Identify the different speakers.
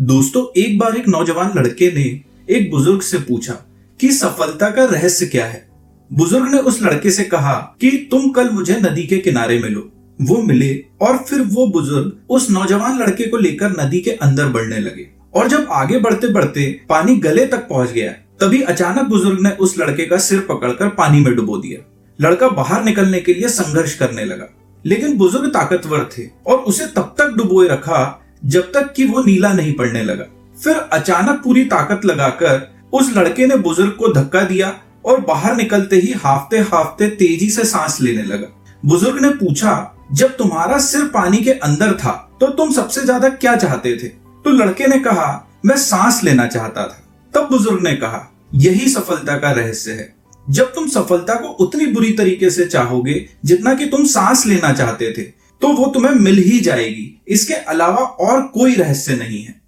Speaker 1: दोस्तों, एक बार एक नौजवान लड़के ने एक बुज़ुर्ग से पूछा कि सफलता का रहस्य क्या है? बुज़ुर्ग ने उस लड़के से कहा कि तुम कल मुझे नदी के किनारे मिलो। वो मिले और फिर वो बुज़ुर्ग उस नौजवान लड़के को लेकर नदी के अंदर बढ़ने लगे। और जब आगे बढ़ते बढ़ते पानी गले तक पहुँच गया, तभी अचानक बुज़ुर्ग ने उस लड़के का सिर पकड़कर पानी में डुबो दिया। लड़का बाहर निकलने के लिए संघर्ष करने लगा। लेकिन बुज़ुर्ग ताकतवर थे और उसे तब तक डुबोए रखा जब तक कि वो नीला नहीं पड़ने लगा। फिर अचानक पूरी ताकत लगाकर उस लड़के ने बुज़ुर्ग को धक्का दिया और बाहर निकलते ही हाफते हाफते तेज़ी से सांस लेने लगा। बुज़ुर्ग ने पूछा, जब तुम्हारा सिर पानी के अंदर था तो तुम सबसे ज़्यादा क्या चाहते थे? तो लड़के ने कहा, मैं सांस लेना चाहता था। तब बुज़ुर्ग ने कहा, यही सफलता का रहस्य है। जब तुम सफलता को उतनी बुरी तरीके से चाहोगे जितना कि तुम सांस लेना चाहते थे तो वो तुम्हें मिल ही जाएगी। इसके अलावा और कोई रहस्य नहीं है।